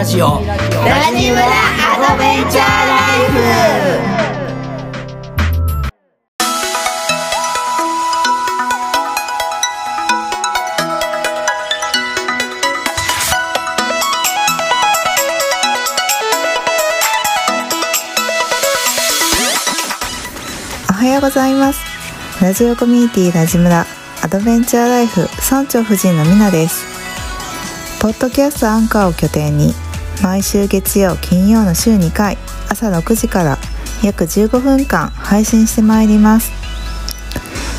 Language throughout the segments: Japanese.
ラジオ。ラジムラアドベンチャーライフ。おはようございます。ラジオコミュニティラジムラアドベンチャーライフ村長夫人のみなです。ポッドキャストアンカーを拠点に毎週月曜金曜の週2回朝6時から約15分間配信してまいります。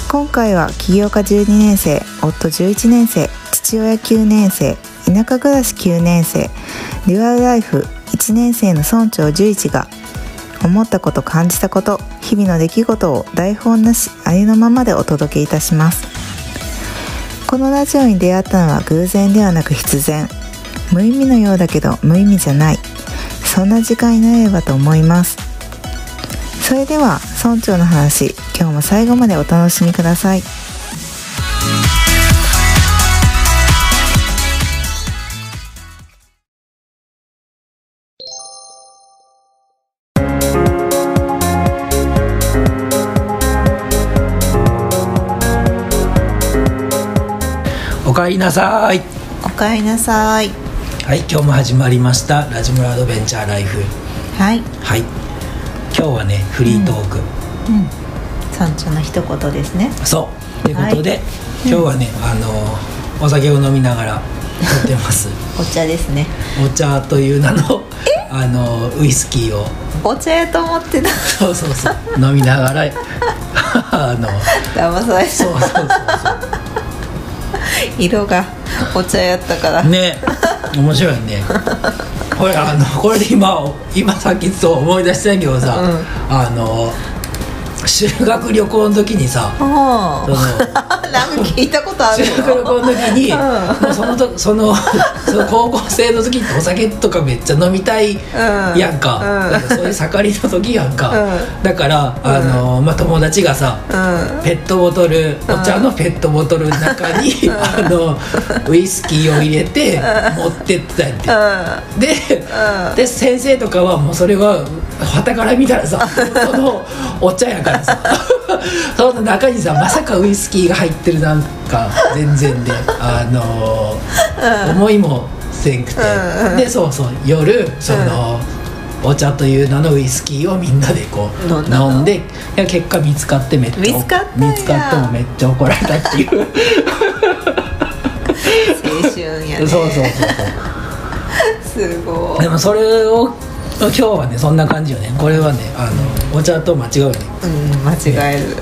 今回は起業家12年生夫11年生父親9年生田舎暮らし9年生デュアルライフ1年生の村長11が思ったこと感じたこと日々の出来事を台本なしありのままでお届けいたします。このラジオに出会ったのは偶然ではなく必然。無意味のようだけど無意味じゃない。そんな時間になればと思います。それでは村長の話今日も最後までお楽しみください。おかえりなさい。おかえりなさいはい今日も始まりましたラジムラアドベンチャーライフ。はい。はい。今日はねフリートーク、うん。村長の一言ですね。そう。ということで、はい。今日はね、あのお酒を飲みながら撮ってます。お茶ですね。お茶という名のあのウイスキーを。お茶やと思ってた。そうそうそう。飲みながら あの騙された。そうそうそう。色が お茶やったから、ね。面白いね。これあのこれで今今さっきそう思い出したんやけどさ、うん。あの修学旅行の時にさおその なんか聞いたことある修学旅行の時に、うん。もうそのとその その高校生の時ってお酒とかめっちゃ飲みたいやんか,、うん。かそういう盛りの時やんか、うん。だからあの、まあ、友達がさ、うん。ペットボトルお茶のペットボトルの中に、あのウイスキーを入れて持ってってたんやって。で,、で先生とかはもうそれは旗から見たらさそのお茶やからさその中にさまさかウイスキーが入ってるなんか全然であの思いもせんくて、でそうそう夜その、お茶という名のウイスキーをみんなでこう飲んでいや結果見つかってめっちゃ見つかっ見つかってもめっちゃ怒られたっていう青春やねそうそうそうそうすごいでもそれを 今日はねそんな感じよね。これはねあのお茶と間違うよね。うん間違える。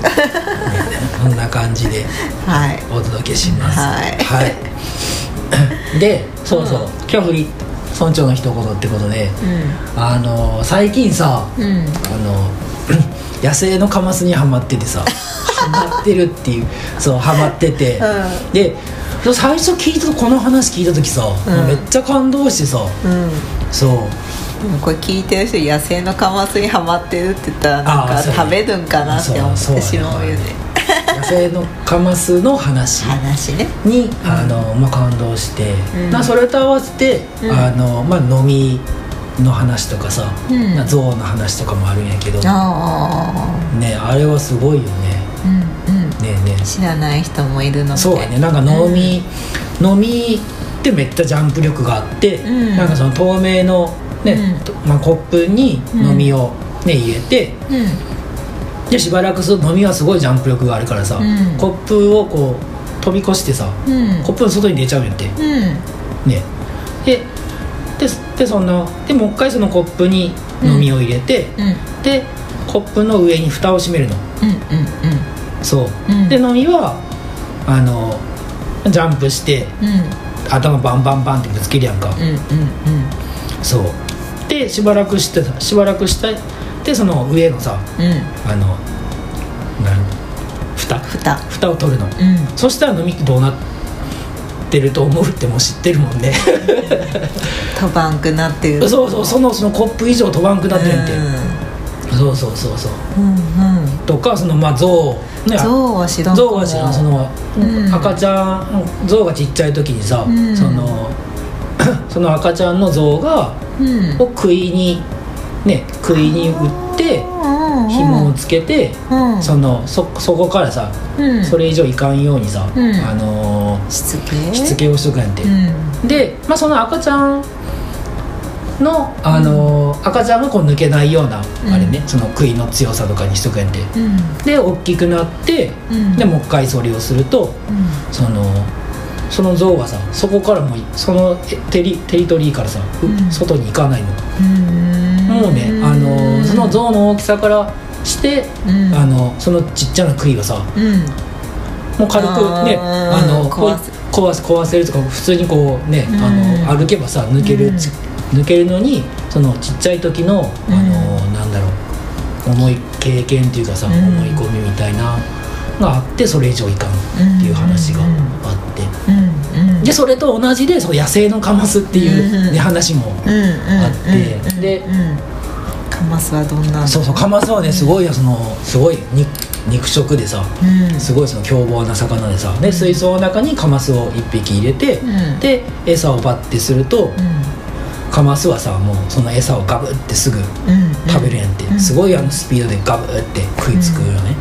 こんな感じではい。お届けします。はい。はい。でそうそう、今日振り村長の一言ってことで。うあの最近さんうん。あの 野生のカマスにはまっててさハマってるっていう そうハマってて、うで最初聞いたこの話聞いた時さ、うん。めっちゃ感動してさ。うん。そうこれ聞いてる人野生のカマスにはまってるって言ったらなんか食べるんかなって思ってしまうよね。野生のカマスの話？話ね。に、あのまあ、感動して、うん。なそれと合わせて、うん。あのまあ、飲みの話とかさ、うん。な象の話とかもあるんやけど、ね、ああれはすごいよね。あうんうん。ねえねえ。知らない人もいるのでそうやね。なんか飲み、飲みってめっちゃジャンプ力があって、うん。なんかその透明の、ねうん。とまあ、コップに飲みを、ね入れてうん。でしばらくすると飲みはすごいジャンプ力があるからさ、うん。コップをこう飛び越してさ、うん。コップの外に出ちゃうんやって。うん。ね。でででそんなでもう一回そのコップに飲みを入れて、うん。でコップの上に蓋を閉めるの。うんうんそう、うん。で飲みはあのジャンプしてうん。うん頭バンバンバンってぶつけるやんか、うんうん。そうでしばらくしてしばらくしてでその上のさうん。うんあのなん蓋。蓋。蓋を取るの、うん。そしたら飲みってどうなってると思うってもう知ってるもんね。飛ばんくなってる。そうそうそのそのコップ以上飛ばんくなってんて、そうそうそうそう。うんうん。うんとかそのまあ象ね。象は知らん象は知らん。その、うん。赤ちゃん象がちっちゃい時にさ、うん。その その赤ちゃんの象がうん。を杭にね杭に打って紐をつけてうん。そのそそこからさうん。それ以上いかんようにさ、うん。あのーしつけ？しつけをしとくやんて、うん。で、まあ、その赤ちゃんの、あのー赤ちゃんがこう抜けないような、うん。あれねその杭の強さとかにしとくやんて。うん。で大きくなって、うん。でもう一回それをするとそのその象はさそこからもうそのえテリテリトリーからさ、ううん。外に行かないの、うん。もうね、あのーその象の大きさからして、うん。あのそのちっちゃな杭がさうん。もう軽くねあの壊せ壊せ壊せるとか普通にこうね、うん。あの歩けばさ抜ける、抜けるのにそのちっちゃい時の、あのなんだろう重い経験っていうかさ、うん。思い込みみたいながあってそれ以上いかんっていう話があって、でそれと同じでその野生のカマスっていう、ねうん。話もあって。うんでうんカマスはどんな？のそうそうカマスはねすごいそのすごい肉肉食でさうん。すごいその凶暴な魚でさで水槽の中にカマスを1匹入れて、うん。で餌をバッてすると、うん。カマスはさもうその餌をガブってすぐうん食べるやんって、う。んすごいあのスピードでガブって食いつくよね、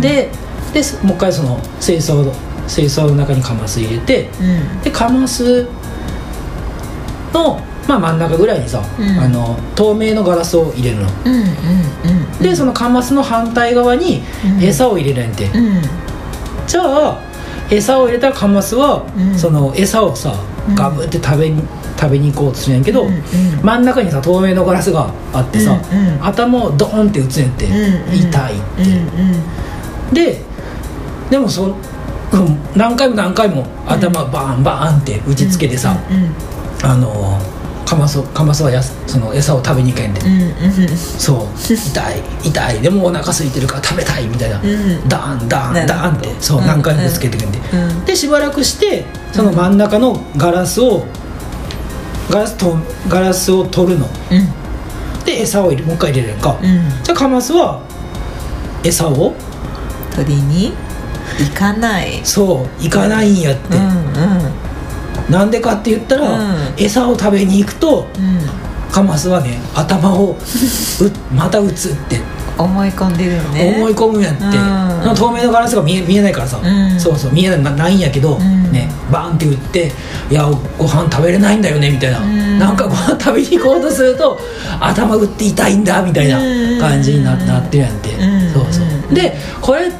ででもう一回その水槽の水槽の中にカマス入れてうん。でカマスの、まあ、真ん中ぐらいにさ、うん。あの透明のガラスを入れるの、うんうんうんでそのカマスの反対側にうん。餌を入れるやんて、うん。じゃあ餌を入れたカマスは、うん。その餌をさうん。ガブって食べに食べに行こうとするんやけど、うんうん。真ん中にさ透明のガラスがあってさ、うんうん。頭をドーンって打つんやって、うんうん。痛いって、うん。ででもそうん何回も何回も頭バーンバーンって打ちつけてさ、あのカマスカマスはやすその餌を食べに行けんで、そう。痛い痛い。でもお腹空いてるから食べたいみたいな、んダーンダーンダーンって。そううん何回もぶつけてくんで、うんでしばらくしてその真ん中のガラスをガラスとガラスを取るの。うん。で餌を入れもう一回入れるか、うん。じゃあカマスは餌を？取りに？行かない。そう行かないんやって、うんうん。なんでかって言ったら、うん。餌を食べに行くとうん。カマスはね頭をう また打つって。思い込んでるよね。思い込むんやって、うん。透明のガラスが見え見えないからさ、うん。そうそう見えないなないんやけど、ん。ねバーンって打って「いやご飯食べれないんだよね」みたいな、ん。なんかご飯食べに行こうとすると頭打って痛いんだみたいな感じにな,、なってるやんて、うん。そうそう。でこれって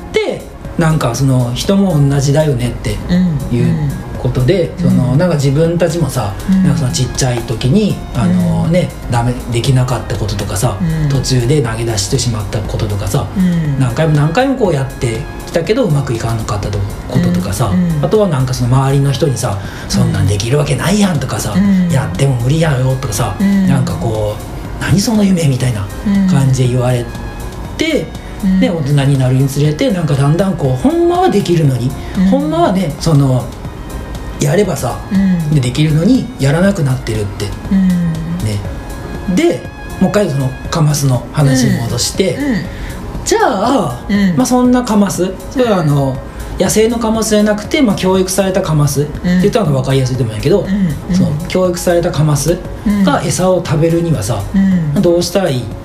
なんかその人も同じだよねってうん。いうことで、そのなんか自分たちもさ、うん。なんかそのちっちゃい時にあの、うん。ねダメできなかったこととかさ、うん。途中で投げ出してしまったこととかさ、うん。何回も何回もこうやってきたけどうまくいかなかったこととかさ、うん。あとはなんかその周りの人にさ「そんなんできるわけないやん」とかさ「うん。やっても無理やよ」とかさ、うん。なんかこう「何その夢」みたいな感じで言われて。うん。で大人になるにつれてなんかだんだんこうほんまはできるのに、うん。ほんまはねそのやればさうん。でできるのにやらなくなってるって。うん。ね。でもう一回そのカマスの話に戻して、じゃあ、うん。まあ、そんなカマスそれはあの野生のカマスじゃなくて、まあ、教育されたカマス、って言ったのが分かりやすいと思うんやけど、その教育されたカマスが餌を食べるにはさ、うん。どうしたらいいうん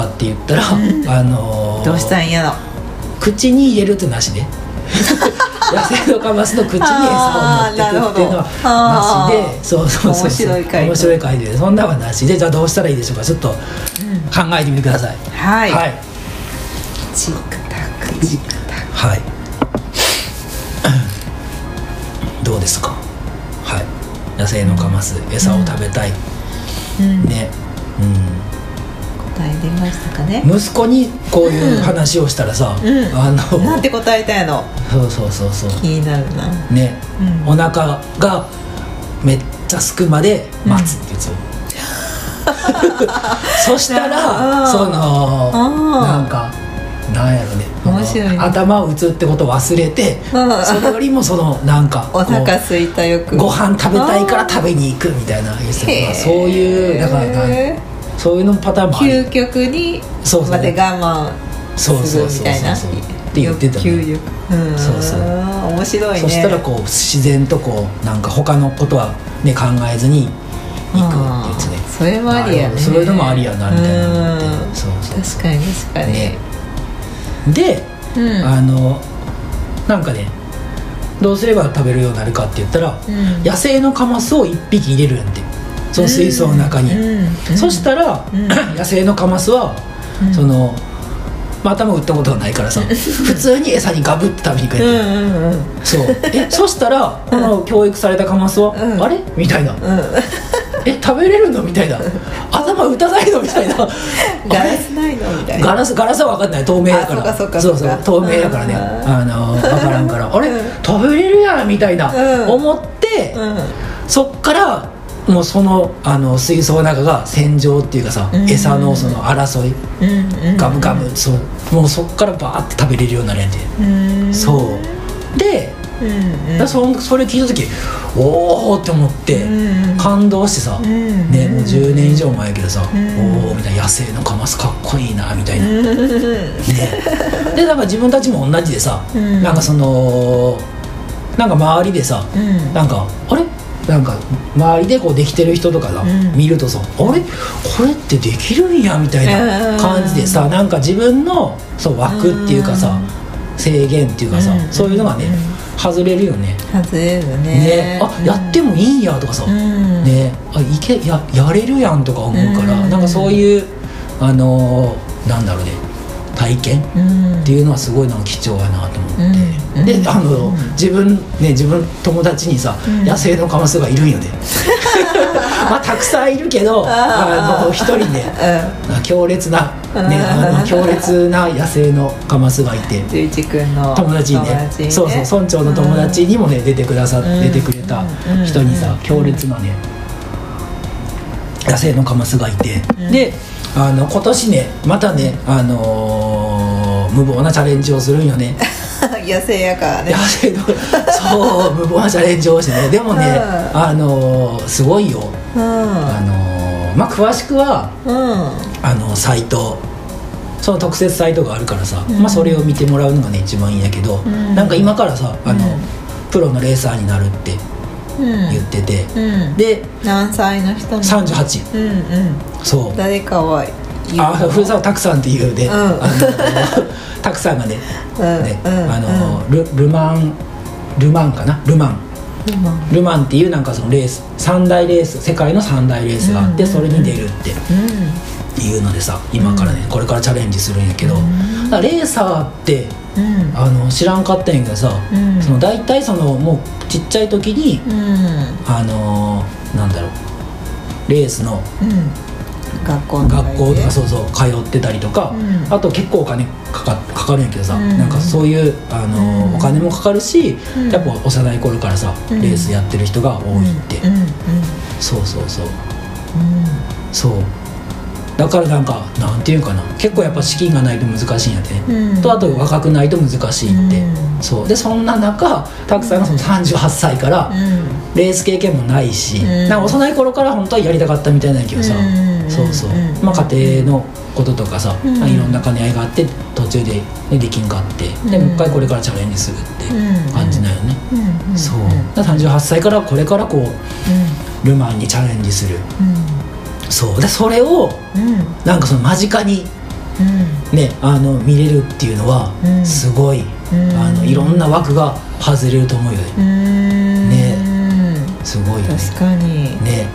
かって言ったら、あのーどうしたんやろ口に入れるってなしね。野生のカマスの口に餌を持ってくっていうのはなしでそうそうそうそう。面白い回答面白いでそんなのはなしでじゃあどうしたらいいでしょうか？ちょっと考えてみてください、はい。はい。チクタクチクタク。はい。どうですか？はい。野生のカマス餌を食べたい、うん。ね答え出ましたかね。うん息子にこういう話をしたらさ、うん。あのなんて答えたやの？そうそうそうそう。気になるな。ね、うん。お腹がめっちゃすくまで待つって言うんそしたあらーそのなんかなんやろね。面白いね。頭を打つってことを忘れてうん。それよりもそのなんか お腹すいたよくご飯食べたいから食べに行くみたいなそういうだからそういうのパターンもある。究極にそうそうまで我慢すそうそうそうるみたいなそう。って言ってた欲ね。うんそうそう面白いね。そしたらこう自然とこうなんか他のことはね、考えずに行くってやつね。それもありやね。そういうのもありやなみたいな。そうそう確かに確かに、ね。で、うん。あのなんかねどうすれば食べるようになるかって言ったら、うん。野生のカマスを1匹入れるんやってその水槽の中に、うん。うん。そしたら、うん。野生のカマスは、うん。その、まあ、頭打ったことがないからさ普通に餌にガブって食べにくれて、うんうんうん。そう。えそしたらこの教育されたカマスは、うん。あれ？みたいな。うん。え食べれるの？みたいな。頭打たないの？みたいな。ガラスないの？みたいな。ガラスガラスは分かんない。透明だから。あそうかそそう透明だからね。ああの分からんから。あれ、うん。食べれるやん！みたいな、うん。思って、うん。そっからもうそのあの水槽の中が戦場っていうかさ、うん。餌のその争いうんうん。ガブガブ、そうもうそっからバーって食べれるようになるやんて、うん。そう。で、うんうん。そんそれ聞いた時おおって思って、うん感動してさ、うんね、もう10年以上前やけどさ、ん。おおみたいな野生のカマスかっこいいなみたいな、うん。ね、でなんか自分たちも同じでさ、うん。なんかそのなんか周りでさ、うん。なんかあれ？なんか周りでこうできてる人とかさ、うん。見るとさあれ？これってできるんやみたいな感じでさなんか自分のそう枠っていうかさ制限っていうかさ、うんそういうのがね外れるよね。外れるね。ね。あやってもいいんやとかさ、うん。ね。あいけややれるやんとか思うから、うん。なんかそういうあのーなんだろうね体験うん。っていうのはすごいなんか貴重やなと思って、うん。でうん。あの、うん。自分ね自分友達にさ、うん。野生のカマスがいるんよね。まあたくさんいるけどあの一人ねう強烈な、うん。ね、あの強烈な野生のカマスがいて友達にね。そうそう村長の友達にもね出てくださ出てくれた人にさうん。強烈なね野生のカマスがいて、うん。であの今年ねまたねあのー無謀なチャレンジをするんよね。野生やからね。野生のそう 無謀なチャレンジをしてね。でもね、うん。あのーすごいよ。うん。あのーまあ詳しくはうん。あのサイト。その特設サイトがあるからさ、うん。まあ、それを見てもらうのがね一番いいんやけど、ん。なんか今からさあの、うん。プロのレーサーになるってうん言ってて、うん。で何歳の人なの？38うんうん。そう。誰かは言うあ古澤拓さんっていうね、ん。あの拓さんがね,、うん。ねうん。あのルルマンルマンかな？ルマン。今ルマンっていうなんかそのレース三大レース世界の三大レースがあって、うんそれに出るってういうのでさ今からね、これからチャレンジするんやけど、レーサーってんうんあの知らんかったんやけどさ、うん。その大体そのもうちっちゃい時に、うん。あのーなんだろうレースのうん。学校の学校とかうそうそう通ってたりとか、うん。あと結構お金かかかかるんやけどさ、うん。なんかそういう、あのーうん。お金もかかるし、うん。やっぱ幼い頃からさ、うん。レースやってる人が多いって、そうそうそう。うん。そうだからなんかなんていうかな。結構やっぱ資金がないと難しいんやって。ね、うん。とあと若くないと難しいって、うん。そう。でそんな中たくさんがその38歳から、うん。レース経験もないし、うん。なんか幼い頃から本当はやりたかったみたいなんやけどさ、うん。そうそう、うん。まあ家庭のこととかさ、うん。まあいろんな兼ね合いがあって途中で、ね、できんかってでうん。もう一回これからチャレンジするって感じなん。よね、そう。だから38歳からこれからこうルマンにチャレンジするそう。でそれをうん。うんなんかその間近にうん。ねあの見れるっていうのはうん。すごい、うん。あのいろんな枠が外れると思うよね、うん。ね。すごいよね。確かに。ね。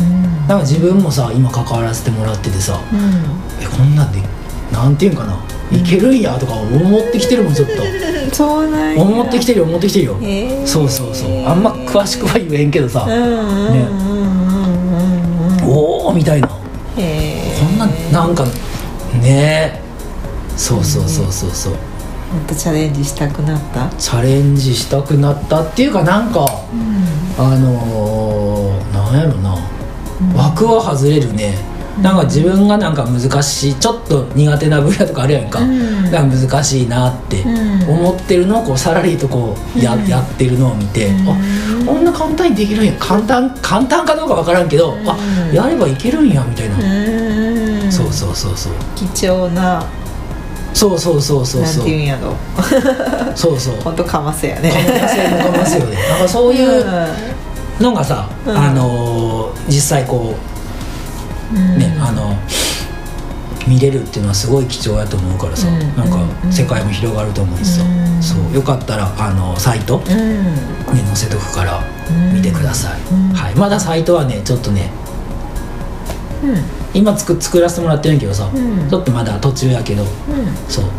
うん。なんか自分もさ今関わらせてもらっててさうん。えこんなんでなんていうんかないけるんやとか思ってきてるもんちょっと。そうなんや。思ってきてるよ思ってきてるよ。へー。そうそうそう。あんま詳しくは言えんけどさ。うんうんうんうみたいな。こんななんかね。そうそうそうそうそう。チャレンジしたくなった？チャレンジしたくなったっていうかなんかあのー、なんやろな。枠は外れるね。なんか自分がなんか難しいちょっと苦手な分野とかあるやんか,、うん。なんか難しいなってうん。思ってるのをこうさらりとこうや,、うん。やってるのを見て、うん。あこんな簡単にできるんや。簡単簡単かどうかわからんけど、あうん。やればいけるんやみたいな、うん。そうそうそうそう。貴重なそうそうそうそうなんそうていうんやろ。そうそう。本当かますやね。可能性もかますよね。なんかそういう、のがさ、うん。あのー実際こううん。ね、あの見れるっていうのはすごい貴重やと思うからさ、うん。なんかうん。世界も広がると思うしさ、うん。そう。よかったらあのサイトにうん。載せとくから見てください、うん。はい、まだサイトはねちょっとねうん。今作作らせてもらってるんやけどさ、うん。ちょっとまだ途中やけどそう。うん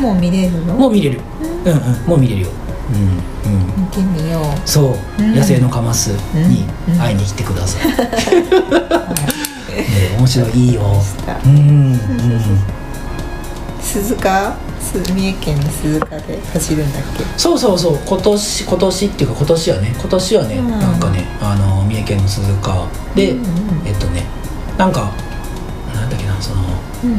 もう見れるの？もう見れる。うん。うんもう見れるよ。うん。うん。見てみよう。そう、うん。野生のカマスにうん。会いに来てください、ね面白いいいようんうん。鈴鹿す三重県の鈴鹿で走るんだっけ？そうそうそう。今年今年っていうか今年はね。今年はね、うん。なんかねあの三重県の鈴鹿。で、うんうんえっとねなんかなんだっけなそのうん。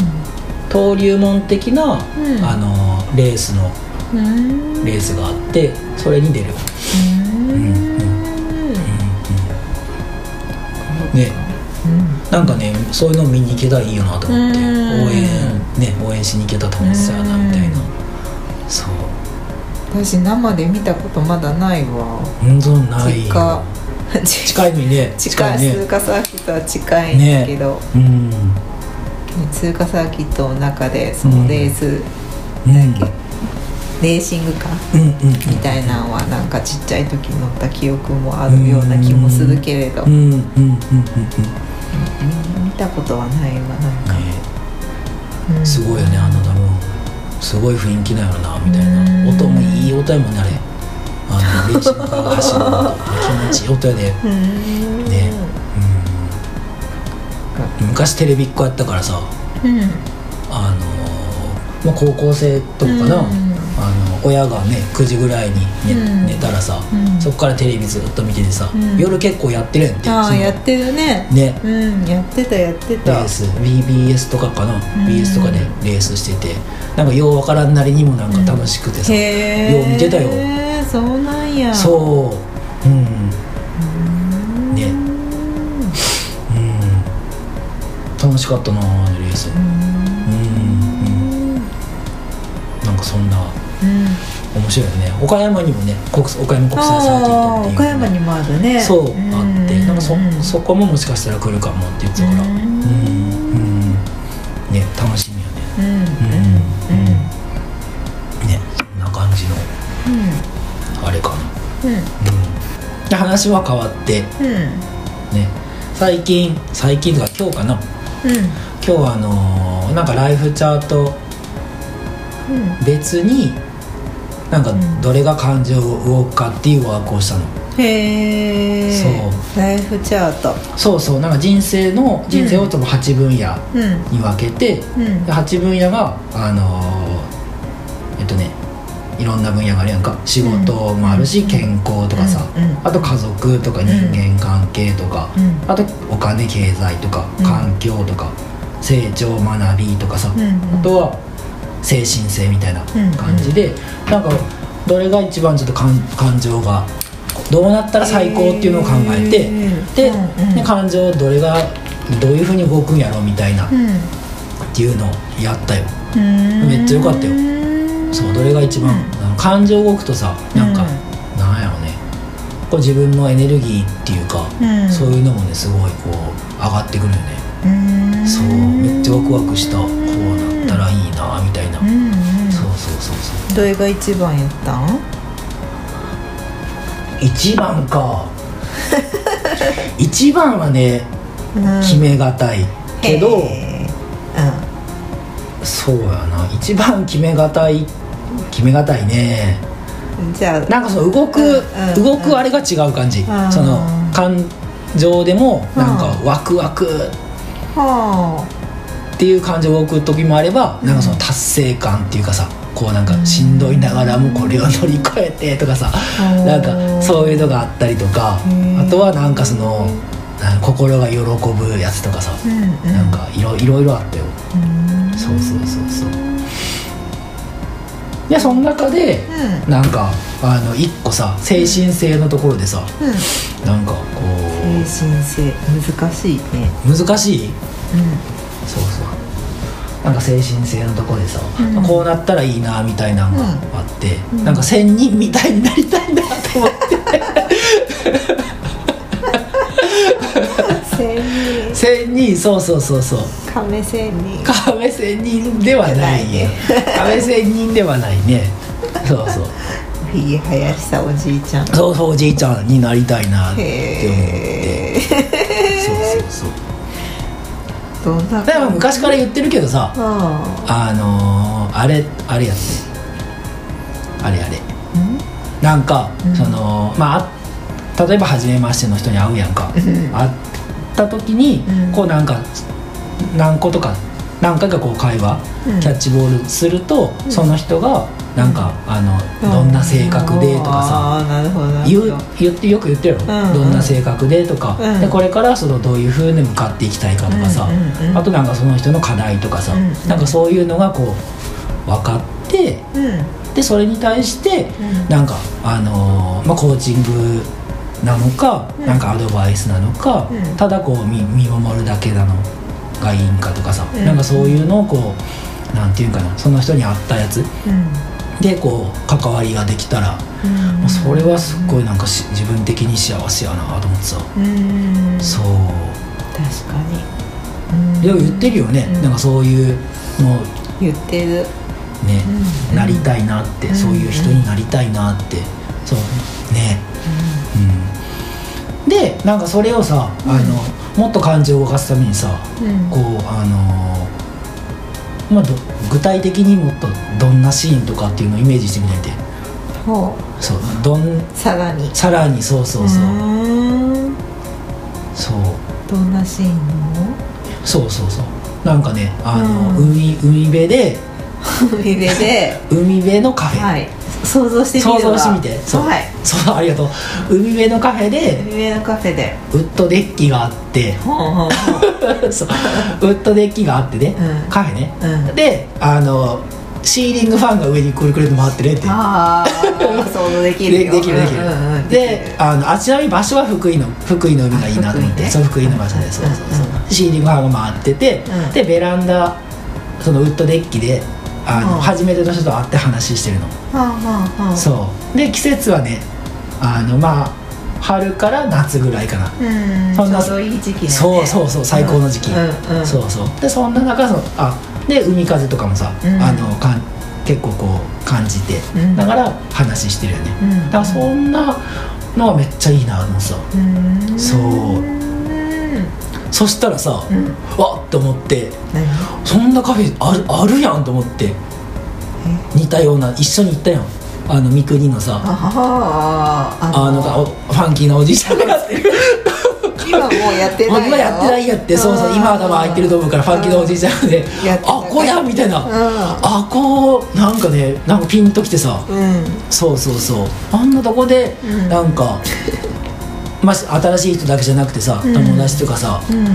登竜門的な、ん。あのレースのうん。レースがあってそれに出る、うん。うんねうんなんかねそういうの見に行けたらいいよなと思って。応うん。援ね応援しに行けたら楽しそうやなみたいな。そう。私生で見たことまだないわ。うんそうない。よ近近いのにね 近いね。通過サーキットは近いんだけど、うん。通過サーキットの中でそのレース、うん。レーシングカーみたいなのはなんかちっちゃい時乗った記憶もあるような気もするけれど、うんうんうんうんうん見たことはないわなんか、ね。うん。すごいよねあの多分すごい雰囲気なよなみたいな。うん。音もいい音やもんねあれ。あのレーシングカーが走る音気持ちいい音やで、うん。ね。うん、昔テレビっ子やったからさうん。あのまあ、高校生とかかな、うん親がね9時ぐらいに寝,、うん。寝たらさ、うん。そっからテレビずっと見ててさ、うん。夜結構やってるやんってああやってるね。ね。うんやってたやってレたース BBS とかかな、BS とかでレースしてて。なんかようわからんなりにもなんか楽しくてさ、よう見てたよ。そうなんや。そう。うん。ね。うん。楽しかったなあのレース。うん。うん。なんかそんなうん。面白いよね。岡山にもね国岡山国際サーキットっていう岡山にもあるね。そうあって。なんかそうんそこももしかしたら来るかもって言ってたからうん。うん。うん。ね楽しみよね。うん。うん。うん。うん。ねそんな感じのあれかな。うん。うん。で話は変わって。うん。ね。最近最近とか今日かな。うん。今日はあのーなんかライフチャートうん。別になんかんどれが感情を動くかっていうワークをしたの。へえそう。ライフチャート。そうそう。なんか人生の人生を多分8分野うんに分けて、うん。で8分野があのーえっとねいろんな分野があるやんか。仕事もあるし、うん。健康とかさ、うん。うん。あと家族とか人間関係とか、うん。あとお金経済とかうん。環境とか、成長学びとかさ、うん。うん。あとは精神性みたいな感じで、なんかどれが一番ちょっと感感情がどうなったら最高っていうのを考えて、へーで,、うんうん。で感情どれがどういうふうに動くんやろみたいな、っうん。ていうのをやったよ。うん。めっちゃ良かったよ。そうどれが一番、感情動くとさなんか、うなんやろね。こう自分のエネルギーっていうか、うん。そういうのもねすごいこう上がってくるよね、うん。そうめっちゃワクワクしたこうなったらいいなみたいな、うんうん。そうそうそうそう。どれが一番やったん？一番か。一番はねうん。決めがたいけど、へー。そうやな。一番決めがたい決めがたいね。うんじゃあなんかその動く、うんうん動くあれが違う感じ、うん。その感情でもなんかワクワク。はっていう感情が動く時もあれば、なんかその達成感っていうかさこうなんかしんどいながらもこれを乗り越えてとかさうん。なんかそういうのがあったりとかうん。あとはなんかその心が喜ぶやつとかさなんかいろいろいろあったよ。うん。そうそうそうそう。でその中でうん。なんかあの一個さ精神性のところでさうん。なんかこ精神性。難しいね。う難しい？うんそうそう。なんか精神性のところでさ、うん。こうなったらいいなみたいなのがあって、うん。なんか仙人みたいになりたいなと思って。仙人そうそうそうそう。亀仙人。亀仙人ではないね。亀仙人ではないね。そうそう。フィギュア流行りしたおじいちゃん。そうそうおじいちゃんになりたいなって思って。そうそうそうどんなでも昔から言ってるけどさああのー、あれあれやって。あれあれ。あなんか、うん。そのまああ例えば初めましての人に会うやんか、ん。会った時に、うん。こうなんか何個とか何回かこう会話、うん。キャッチボールすると、うん。その人がなんか、あのどんな性格でとかさ。言う言ってよく言ってるよ、うんどんな性格でとか、うん。でこれからそのどういうふうに向かっていきたいかとかさ、あとなんかその人の課題とかさ、うんなんかそういうのがこう分かってうん。でそれに対して、うん。なんかあのーまあ、コーチングなのか、うん。なんかアドバイスなのか、うん。ただこう見見守るだけなのがいいんかとかさ、うん。なんかそういうのをこうなんていうんかな。その人に合ったやつ。うんでこう関わりができたら、うん。まあそれはすっごいなんかし自分的に幸せやなと思ってさ、うん。そう。確かに。うん。でも言ってるよね、うん。なんかそういうの言ってる。ね、うん。なりたいなって、うん。そういう人になりたいなって。そう。ね。うん。でなんかそれをさ、あのもっと感情を動かすためにさうん。こうあのーまあど具体的にもっとどんなシーンとかっていうのをイメージしてみないで。ほそうどんうさらに。さらにそうそうそう、そう。どんなシーンの？そうそうそう。なんかねあの、うん。海海辺で 海辺で。海辺のカフェ、はい想像してみ想像してみて。そう,、はい。そうありがとう。海辺のカフェで。海辺のカフェで。ウッドデッキがあって。ほうほうほう。そう。ウッドデッキがあってね、うん。カフェね、うん。であのシーリングファンが上にくるくる回ってるって。ああ想像できるよ。でできるできる、うんうんうんであのあちなみに場所は福井の福井の海がいいなと思って、ね。そう福井の場所でそうそうそう、うんシーリングファンが回ってて、うん。でベランダそのウッドデッキであの、うん。初めての人と会って話してるの、はあはあはあ。そう。で季節はねあのまあ春から夏ぐらいかな、うん。そんなうどいい時期ね。そうそうそう最高の時期、うんうん。そうそう。でそんな中そのあで海風とかもさ、うん。あのかん結構こう感じて、うん。だから話してるよね、うん。だからそんなのはめっちゃいいなと思ってさうん。そう。うんそしたらさ、うん。わっと思って何？そんなカフェあるあるやんと思って似たような一緒に行ったやん。あの三国のさあああのおファンキーなおじいちゃんが。やってる今もうやってない今やってないやってそうそう今は多分空いてると思うからファンキーなおじいちゃん。であこやみたいな、うん。あこうなんかねなんかピンときてさ、うん。そうそうそう。あんなとこで、うん。なんかまあ新しい人だけじゃなくてさ、うん。友達とかさうん。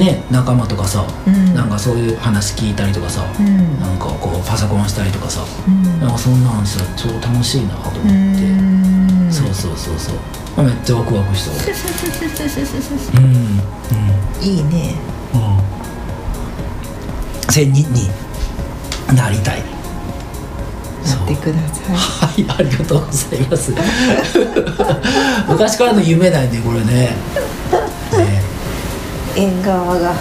ね仲間とかさ、うん。なんかそういう話聞いたりとかさ、うん。なんかこうパソコンしたりとかさ、うん。なんかそんなんさ超楽しいなと思って、うん。そうそうそうそう、まあ、めっちゃワクワクした うん。うん。いいね。うん。千人になりたい。やってくださいはい、ありがとうございます。昔からの夢なんで、これね。ね縁側が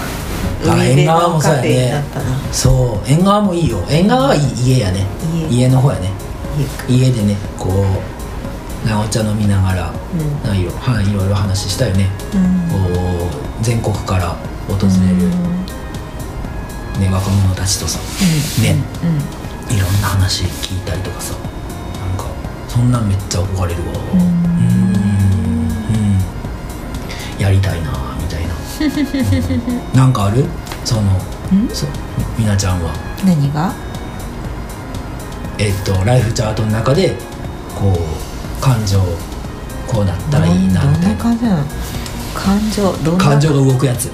縁側のもそうやね。そう、縁側もいいよ。縁側はいい家やね。家家の方やね。家でね、こう。なお茶飲みながら、うんないろはい、いろいろ話したよね。うんこう全国から訪れる、ね、若者たちとさ。ね、うんいろんな話聞いたりとかさ。なんか、そんなんめっちゃ憧れるわ。うん。やりたいなみたいな。なんかある？そのうん？そうみなちゃんは。何が？えっとライフチャートの中でこう感情こうなったらいいなみたいな感情？どんな？感情が動くやつ。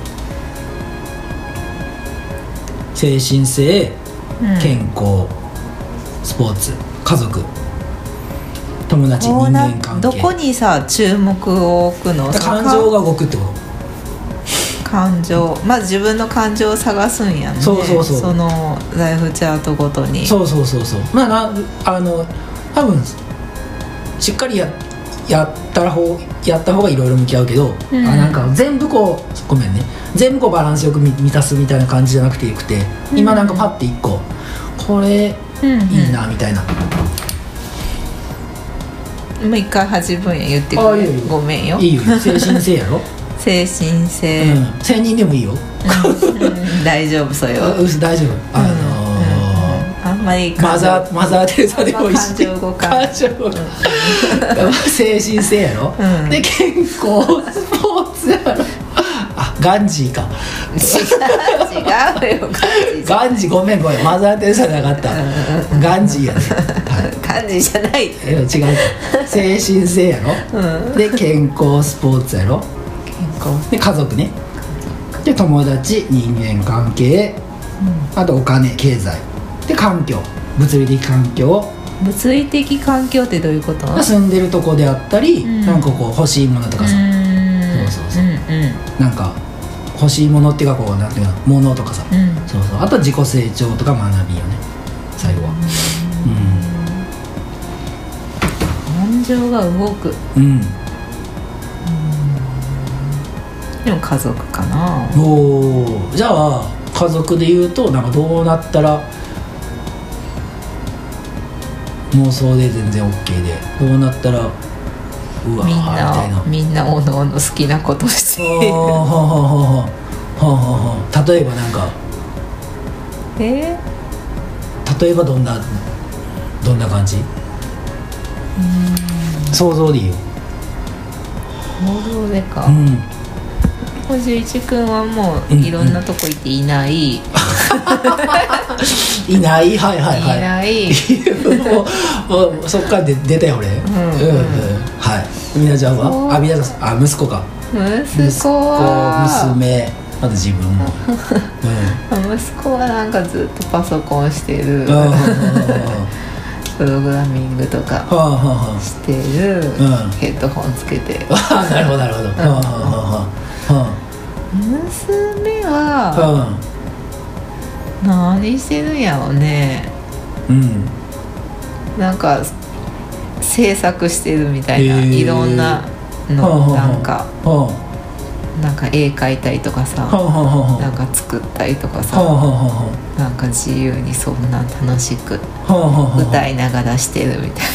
精神性うん。健康スポーツ家族友達人間関係。どこにさ注目を置くの？感情が動くってこと。感情。まず自分の感情を探すんやね。そうそうそう。そのライフチャートごとに。そうそうそうそう。まあなあの多分しっかりややった方やった方がいろいろ向き合うけど、うん。あなんか全部こうごめんね。全部こうバランスよく満満たすみたいな感じじゃなくてよくて、うん。今なんかパッて一個これいいなみたいな、もう一回8分や言ってくれ。あいいよいいよごめんよ。いいよ。精神性やろ、精神性、うん、1000人でもいいよ、うん。大丈夫それは。あうす大丈夫。あのーあんまりマザーマザー・テレサでもいい。し感情動かん 感情動かん。精神性やろ、うん。で健康。スポーツやろあガンジーか。違う違うよガンジーごめんごめん。マザー・テレサじゃなかった。ガンジーやね、はい感じじゃない。え違う。精神性やろ、で健康スポーツやろ。健康。で家族ね。で友達人間関係、あとお金経済。で環境。物理的環境。物理的環境ってどういうこと？住んでるとこであったり、ん。なんかこう欲しいものとかさ、うん。そうそうそう。うんうん。なんか欲しいものっていうかこうなんていうの物とかさ、うん。そうそう。あと自己成長とか学びよね。最後は。感情が動く。うん、うん、でも家族かな。おー。じゃあ家族で言うとなんかどうなったら妄想で全然 OK でどうなったらみんなな。みんなおのおの好きなことして。例えばなんか。え？例えばどんなどんな感じ？想像でいい？よ報道でか。うん。おじいちくんはもううんいろんなとこ行っていない、い、いない？はいはいはい。ない。もうそっからで出たよ俺。うんうん。はいみなちゃん。おはあみなちゃん。あ息子か。息子は。娘。あと自分も。息子はなんかずっとパソコンしてる。うんうんプログラミングとかしてる、うん。ヘッドホンつけて。なるほどなるほど。娘あははあ何してるんやろね。うん。なんか制作してるみたいな、いろんなはあのはあ。なんかはなんか絵描いたりとかさなんか作ったりとかさなんか自由にそんな楽しく歌いながらしてるみたい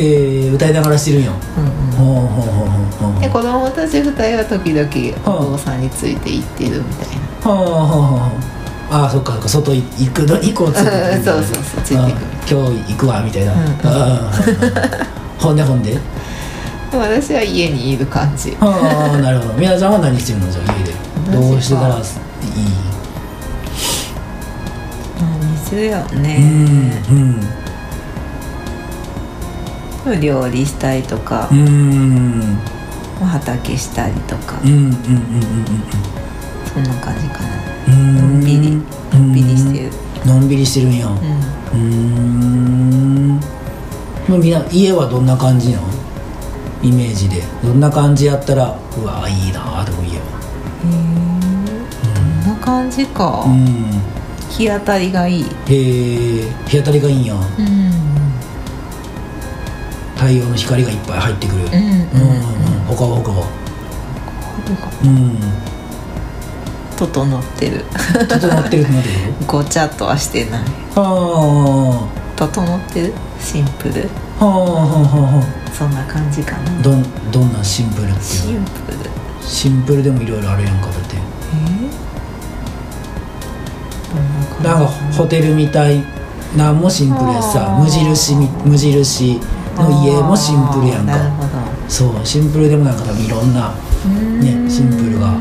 へえ歌いながらしてるんや。な、うんうん。で子供たち2人は時々はあお父さんについて行ってるみたいな。はあはあはあああそっかそっか外い行くのにこうついてくるうんそうそうそうついてく。るあ今日行くわみたいな、ほんでほんで？私は家にいる感じ。ああなるほど。皆さんは何してるの？じゃあ家で。どうしてたらいい？何するようんね、うん。料理したりとか。う、ん。畑したりとか、うんうんうんそんな感じかな。うん。うんのんびりのんびりしてる。のんびりしてるんや。ううん。ーん。もうみんな家はどんな感じなの？イメージで。どんな感じやったらうわいいなでも家は。こんな感じか、うん。日当たりがいい。へえ日当たりがいいんや。うん。太陽の光がいっぱい入ってくる。うんうんうんうん。ほかほか。ほうん整ってる。整ってるってなごちゃっとはしてない。は整ってる？シンプル。あはあはあはあ。はそんな感じかな。あどんどんなシンプルっていう？のシンプル。シンプルでもいろいろあるやんかだって。どんなな？んかホテルみたいなんもシンプルやしさ無印み無印の家もシンプルやんなるかほど。そうシンプルでもなんか多分いろんなねシンプルが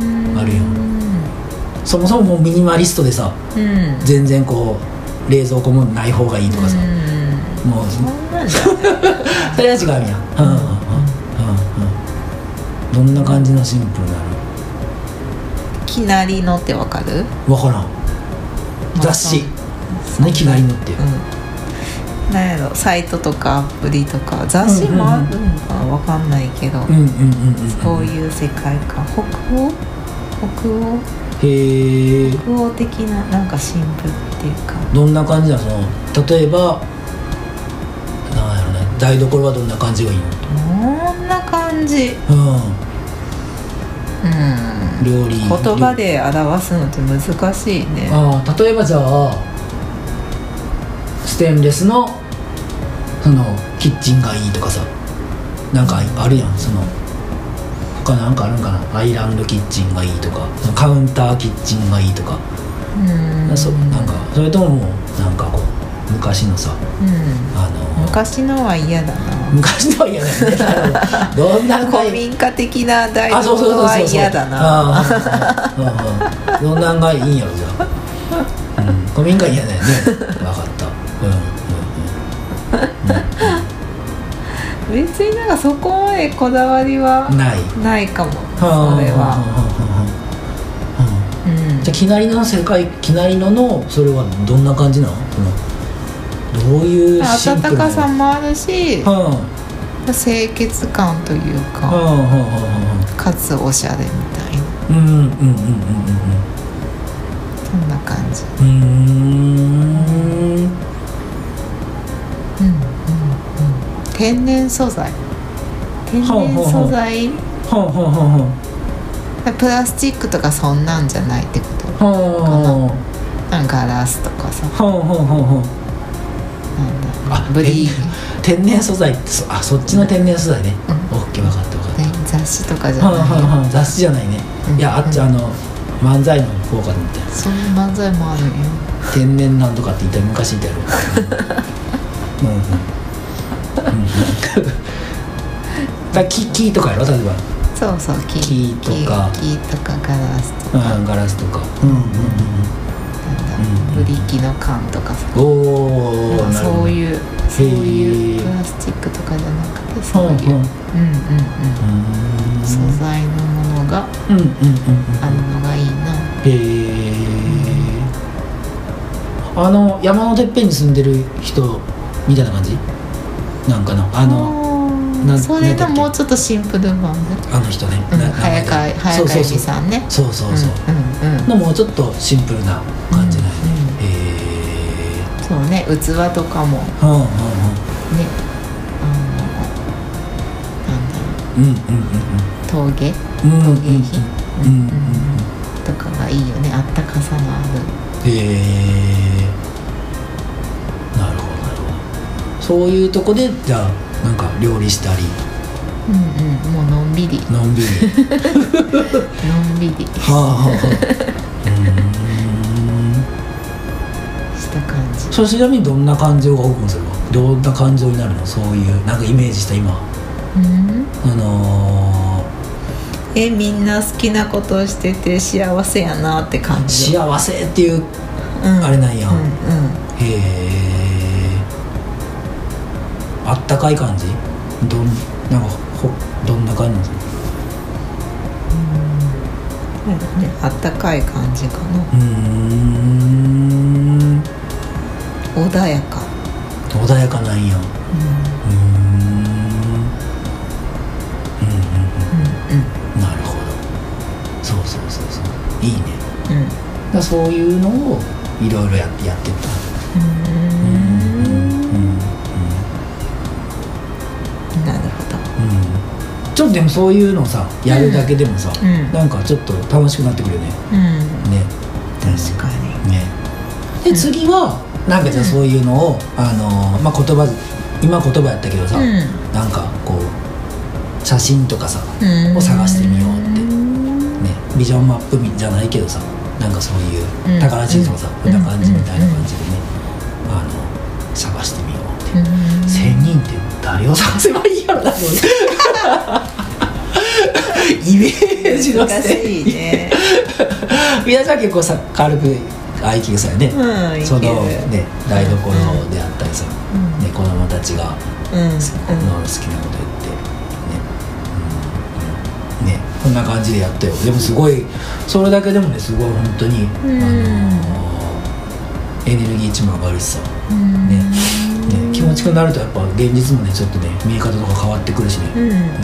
そもそももうミニマリストでさうん。全然こう冷蔵庫もない方がいいとかさ。うん。もうそんなんじゃない。それは違うんやうんうんうんうん。どんな感じのシンプルなきなりのってわかる？の分からん。雑誌。何？気軽に乗って。うん。なんやろ？サイトとかアプリとか。雑誌もあるのか？なわかんないけど、うんうんうんうんそういう世界観北欧？北欧？へえ北欧的ななんかシンプルっていうか。どんな感じなの？その例えばなんやろね。台所はどんな感じがいいの？どんな感じ？うん。うん。料理。言葉で表すのって難しいね。ああ例えばじゃあステンレスのそのキッチンがいいとかさなんかあるやんその他なんかあるんかな？アイランドキッチンがいいとかカウンターキッチンがいいとか、うん。そなんかそれともなんかこう昔のさうん。あの昔のは嫌だな。昔のは嫌だよね。どんな古民家的な台所は嫌だな。どんなんがいいんやろじゃあ、うん、古民家嫌だよね。分かった。うん別になんかそこまでこだわりはうんうんない。ないかもそはあれは。うん。うん。じゃあきなりの世界きなりののそれはどんな感じなの？どういう温かさもあるしは清潔感というかはあはかつおしゃれみたいな。あうんうんうんうん。そんな感じ。うん。うん天然素材。天然素材。プラスチックとかそんなんじゃないってこと？あはあはなんかガラスとかさ。あブリー。天然素材ってそあそっちの天然素材ね、うオッケー分かった分かった。ね雑誌とかじゃない？はあ雑誌じゃないね、うん。いやあっちあの漫才の方かと思って。そういう漫才もあるんよ天然なんとかって言ったら昔言ったやろ。うんうんうんうん だ木木とかやろ例えば。そうそう木木とか。とかガラスとか、うんガラスとか。うんうんなん。だうんブリキの缶とかさ。うんおかそうういうそういうプラスチックとかじゃなくてそういう、うんうん。うんうんうん。うん。素材のものがうんうんうんうん。あるのがいいな。へえあの山のてっぺんに住んでる人みたいな感じ？なんかなあのなんそれのもうちょっとシンプル版。ね、あの人ね、うん、な早川早川由美さんね。そうそうそう。うんうんうん。のもうちょっとシンプルな感じなんやね、うんへえそうね器とかも。ねうんうんうん。あのなんだろう。んうんう陶芸？うんうんうんうん。陶芸品？うんうんうん。とかがいいよね。あったかさのある。へえそういうとこでじゃあなんか料理したり。うんうんもうのんびり。のんびり。のんびり。はあはあはあ。うーん。した感じ。それちなみにどんな感情が動くんそれはどんな感情になるの？そういうなんかイメージした今。うん。あのえみんな好きなことをしてて幸せやなって感ーじ。幸せっていううん。あれなんや。うんうん。へえあったかい感じ？どんなんかほどんな感じうだねあったかい感じかな。うーん。穏やか。穏やかなんや。うーん。うんうんうん。うん。なるほど。そうそうそうそう。いいね。うん。うんだそういうのをいろいろやってやってった。ううんちょっとでもそういうのさやるだけでもさ、うん。なんかちょっと楽しくなってくるよね。うん。ね。確かに。ね。で次はなんかじゃあそういうのを、あのまあ言葉今言葉やったけどさ、うん。なんかこう写真とかさ、うん。を探してみようって。うんね、ビジョンマップみじゃないけどさなんかそういううん。宝地図とかさ、うん。こんな感じみたいな感じでね、あの探してみようって、う人って誰を探せばいいやろなと思ってイメージの難しい ね皆さん結構さ軽く愛嬌さやね、うんそのね台所であったりさ、うん。ね、子供たちがうんうん。好き,、の好きなこと言ってね,、うんうんねこんな感じでやったよ。でもすごいそれだけでもねすごい本当に、うんあのーエネルギー値も上がるしさ、ね、気持ちよくなるとやっぱ現実もねちょっとね見え方とか変わってくるしね、うんうんうんうん。うん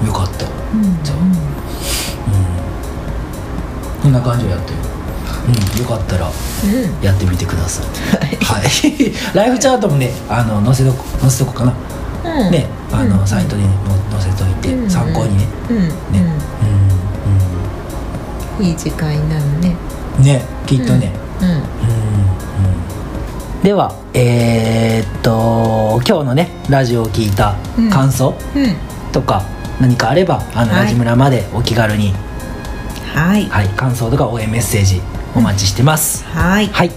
うんよかった。うんじゃあ。うん。こんな感じでやってようん、よかったらうん。やってみてください。はい。ライフチャートもねあの載せとこ載せとこうかな、うん。ねあの、うん。サイトにも載せといて、うん。参考にね。うん。ね、うんいい時間になるね。うんねきっとね、うんうん。うんではえーっと今日のねラジオを聞いた感想うん。とか何かあればあの、はい。ラジムラまでお気軽に、はい。はい、感想とか応援メッセージお待ちしてます、はい。はい。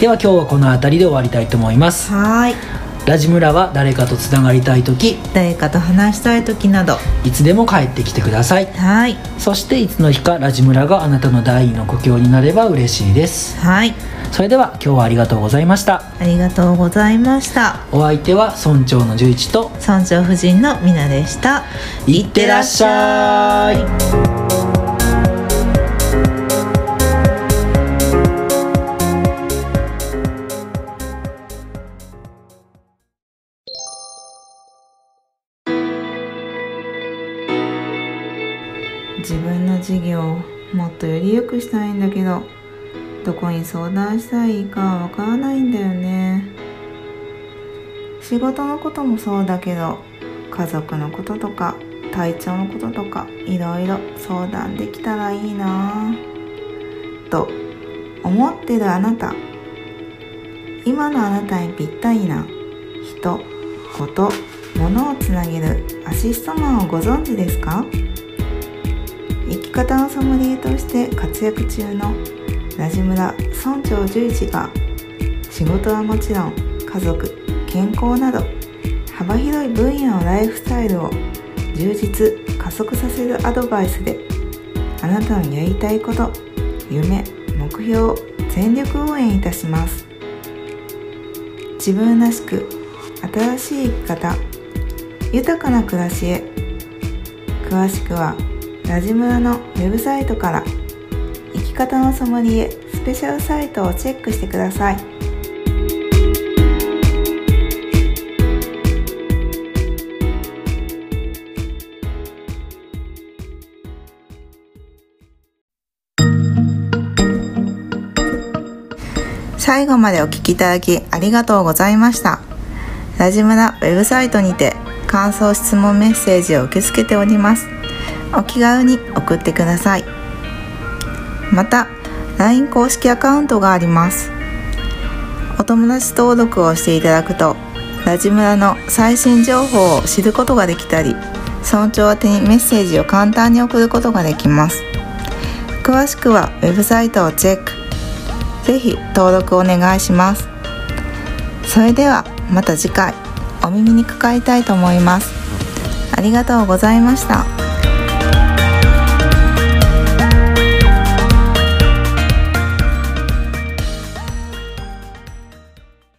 では今日はこの辺りで終わりたいと思います。はいラジムラは誰かとつながりたい時誰かと話したい時など。いつでも帰ってきてください。はい。そしていつの日かラジムラがあなたの第二の故郷になれば嬉しいです。はい。それでは今日はありがとうございました。ありがとうございました。お相手は村長の十一と村長夫人のみなでした。いってらっしゃいもっとより良くしたいんだけどどこに相談したらいいかわからないんだよね。仕事のこともそうだけど家族のこととか体調のこととかいろいろ相談できたらいいな。ぁと思ってるあなた。今のあなたにぴったりな人こと物をつなげるアシストマンをご存知ですか？生き方のソムリエとして活躍中のラジムラ村長十一が仕事はもちろん家族健康など幅広い分野のライフスタイルを充実加速させるアドバイスであなたのやりたいこと夢目標を全力応援いたします。自分らしく新しい生き方豊かな暮らしへ詳しくはラジムラのウェブサイトから生き方のソムリエスペシャルサイトをチェックしてください。最後までお聞きいただきありがとうございました。ラジムラウェブサイトにて感想質問メッセージを受け付けております。お気軽に送ってください。また LINE 公式アカウントがあります。お友達登録をしていただくとラジムラの最新情報を知ることができたり村長宛にメッセージを簡単に送ることができます。詳しくはウェブサイトをチェック。ぜひ登録お願いします。それではまた次回お耳にかかりたいと思います。ありがとうございました。